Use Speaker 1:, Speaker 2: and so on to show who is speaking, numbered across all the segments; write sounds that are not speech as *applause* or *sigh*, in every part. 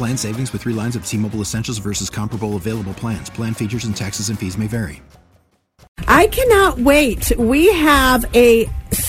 Speaker 1: Plan savings with three lines of T Mobile Essentials versus comparable available plans. Plan features and taxes and fees may vary.
Speaker 2: I cannot wait. We have a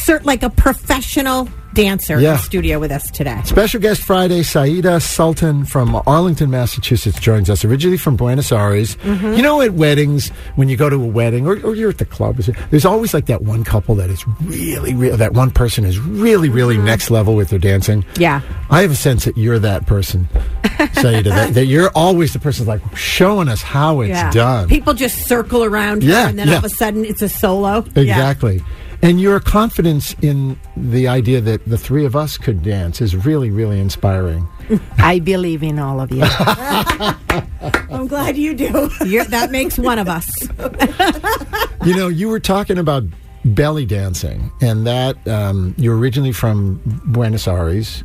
Speaker 2: cert like a professional dancer in
Speaker 3: Yeah.
Speaker 2: the studio with us today.
Speaker 3: Special guest Friday, Seyyide Sultan from Arlington, Massachusetts joins us, originally from Buenos Aires.
Speaker 2: Mm-hmm.
Speaker 3: You know, at weddings, when you go to a wedding or, or you're at the club, there's always like that one couple that is really, real. that one person is really, really next level with their dancing.
Speaker 2: Mm-hmm. Yeah.
Speaker 3: I have a sense that you're that person, Seyyide, that, that you're always the person like showing us how it's done.
Speaker 2: People just circle around
Speaker 3: Yeah,
Speaker 2: her, and then
Speaker 3: yeah.
Speaker 2: all of a sudden it's a solo.
Speaker 3: Exactly. And your confidence in the idea that the three of us could dance is really, really inspiring. *laughs*
Speaker 4: I believe in all of you. *laughs*
Speaker 2: I'm glad you do. You're, that makes one of us. *laughs*
Speaker 3: You know, you were talking about belly dancing, and that um, you're originally from Buenos Aires,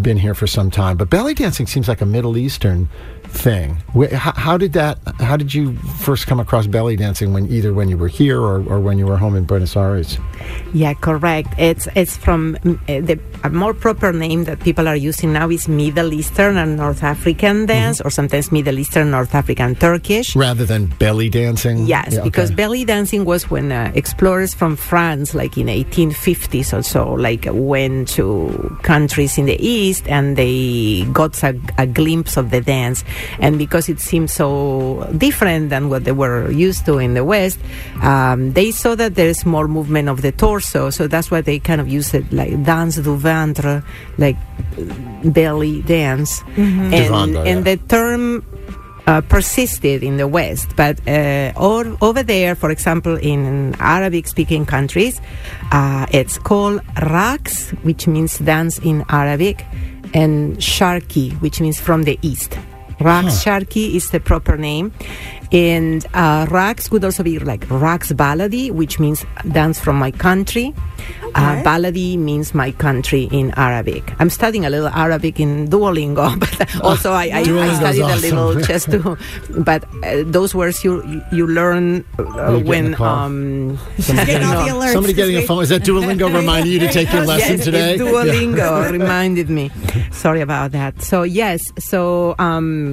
Speaker 3: been here for some time, but belly dancing seems like a Middle Eastern thing. How, how did that? How did you first come across belly dancing? When either when you were here or, or when you were home in Buenos Aires?
Speaker 4: yeah, correct. It's it's from mm, uh, the a more proper name that people are using now is Middle Eastern and North African dance, or sometimes Middle Eastern, North African, Turkish.
Speaker 3: Rather than belly dancing?
Speaker 4: Yes,
Speaker 3: Yeah,
Speaker 4: because
Speaker 3: okay.
Speaker 4: belly dancing was when uh, explorers from France, like in 1850s or so, like went to countries in the east and they got a, a glimpse of the dance. And because it seemed so different than what they were used to in the West, um, they saw that there is more movement of the torso. So that's why they kind of use it like danse du ventre, like belly dance. And,
Speaker 3: Du ventre,
Speaker 4: and
Speaker 3: yeah.
Speaker 4: the term uh, persisted in the West, but uh, or, over there, for example, in Arabic-speaking countries, uh, it's called raqs, which means dance in Arabic, and sharki, which means from the east. Raqs sharki is the proper name, and uh, could also be like raqs baladi, which means dance from my country. Uh, baladi means my country in Arabic. I'm studying a little Arabic in Duolingo, *laughs* but also I, I, I studied a little just to. *laughs* But uh, those words you you- learn uh, when um,
Speaker 2: Getting all the alerts. *laughs*
Speaker 3: Somebody getting a phone. Is that Duolingo reminding you to take your lesson
Speaker 4: yes,
Speaker 3: today?
Speaker 4: Duolingo reminded me. Sorry about that. So yes, so um,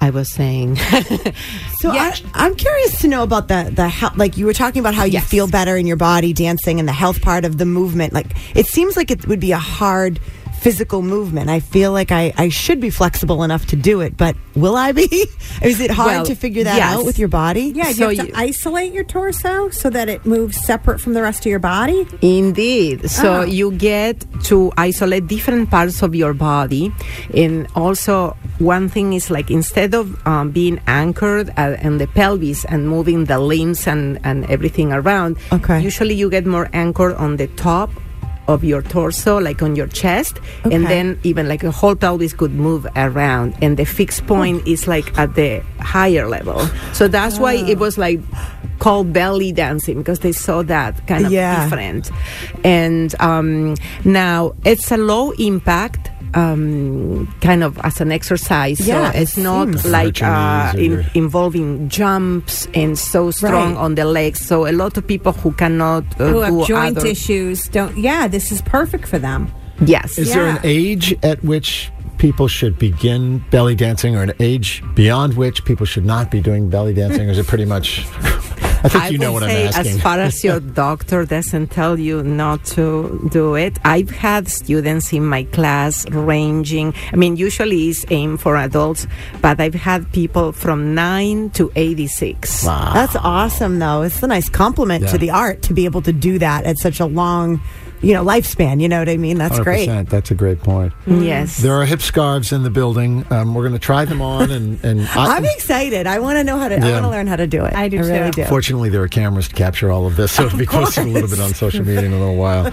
Speaker 4: I was saying, *laughs*
Speaker 2: So
Speaker 4: Yeah.
Speaker 2: I, I'm curious to know about the the how, like you were talking about how you
Speaker 4: Yes.
Speaker 2: feel better in your body dancing and the health part of the movement. Like it seems like it would be a hard physical movement. I feel like I, I should be flexible enough to do it, but will I be? *laughs* Is it hard
Speaker 4: Well,
Speaker 2: to figure that
Speaker 4: yes.
Speaker 2: out with your body?
Speaker 5: Yeah,
Speaker 4: So
Speaker 5: you have to
Speaker 4: you-
Speaker 5: isolate your torso so that it moves separate from the rest of your body.
Speaker 4: Indeed. So
Speaker 5: Oh.
Speaker 4: you get to isolate different parts of your body. And also, one thing is like instead of um, being anchored uh, in the pelvis and moving the limbs and, and everything around,
Speaker 2: Okay.
Speaker 4: usually you get more anchored on the top of your torso, like on your chest, and then even like a whole pelvis could move around, and the fixed point is like at the higher level. So that's why it was like called belly dancing because they saw that kind of
Speaker 2: Yeah.
Speaker 4: different. And um, now it's a low impact. Um, kind of as an exercise,
Speaker 2: Yeah,
Speaker 4: so it's not
Speaker 2: seems.
Speaker 4: like uh, in, involving jumps and so strong
Speaker 2: Right.
Speaker 4: on the legs. So a lot of people who cannot uh,
Speaker 5: Who
Speaker 4: do
Speaker 5: have joint
Speaker 4: other-
Speaker 5: issues don't. Yeah, this is perfect for them.
Speaker 4: Yes,
Speaker 3: Is there an age at which people should begin belly dancing, or an age beyond which people should not be doing belly dancing? or is it pretty much I think you know
Speaker 4: will
Speaker 3: what I'm
Speaker 4: say,
Speaker 3: asking.
Speaker 4: As far as your *laughs* doctor doesn't tell you not to do it, I've had students in my class ranging. I mean, usually it's aimed for adults, but I've had people from nine to eighty-six.
Speaker 3: Wow.
Speaker 2: That's awesome, though. It's a nice compliment
Speaker 3: Yeah.
Speaker 2: to the art to be able to do that at such a long, you know, lifespan. You know what I mean? That's great.
Speaker 3: 100%. That's a great point.
Speaker 4: Yes.
Speaker 3: There are hip scarves in the building. Um, we're going to try them on, and and *laughs* I,
Speaker 2: I'm excited. I want to know how to. I
Speaker 3: Yeah.
Speaker 2: want to learn how to do it.
Speaker 5: I do
Speaker 2: really
Speaker 5: too.
Speaker 2: do.
Speaker 3: Fortunately, there are cameras to capture all of this, so it'll be posted a little bit on social media in a little while.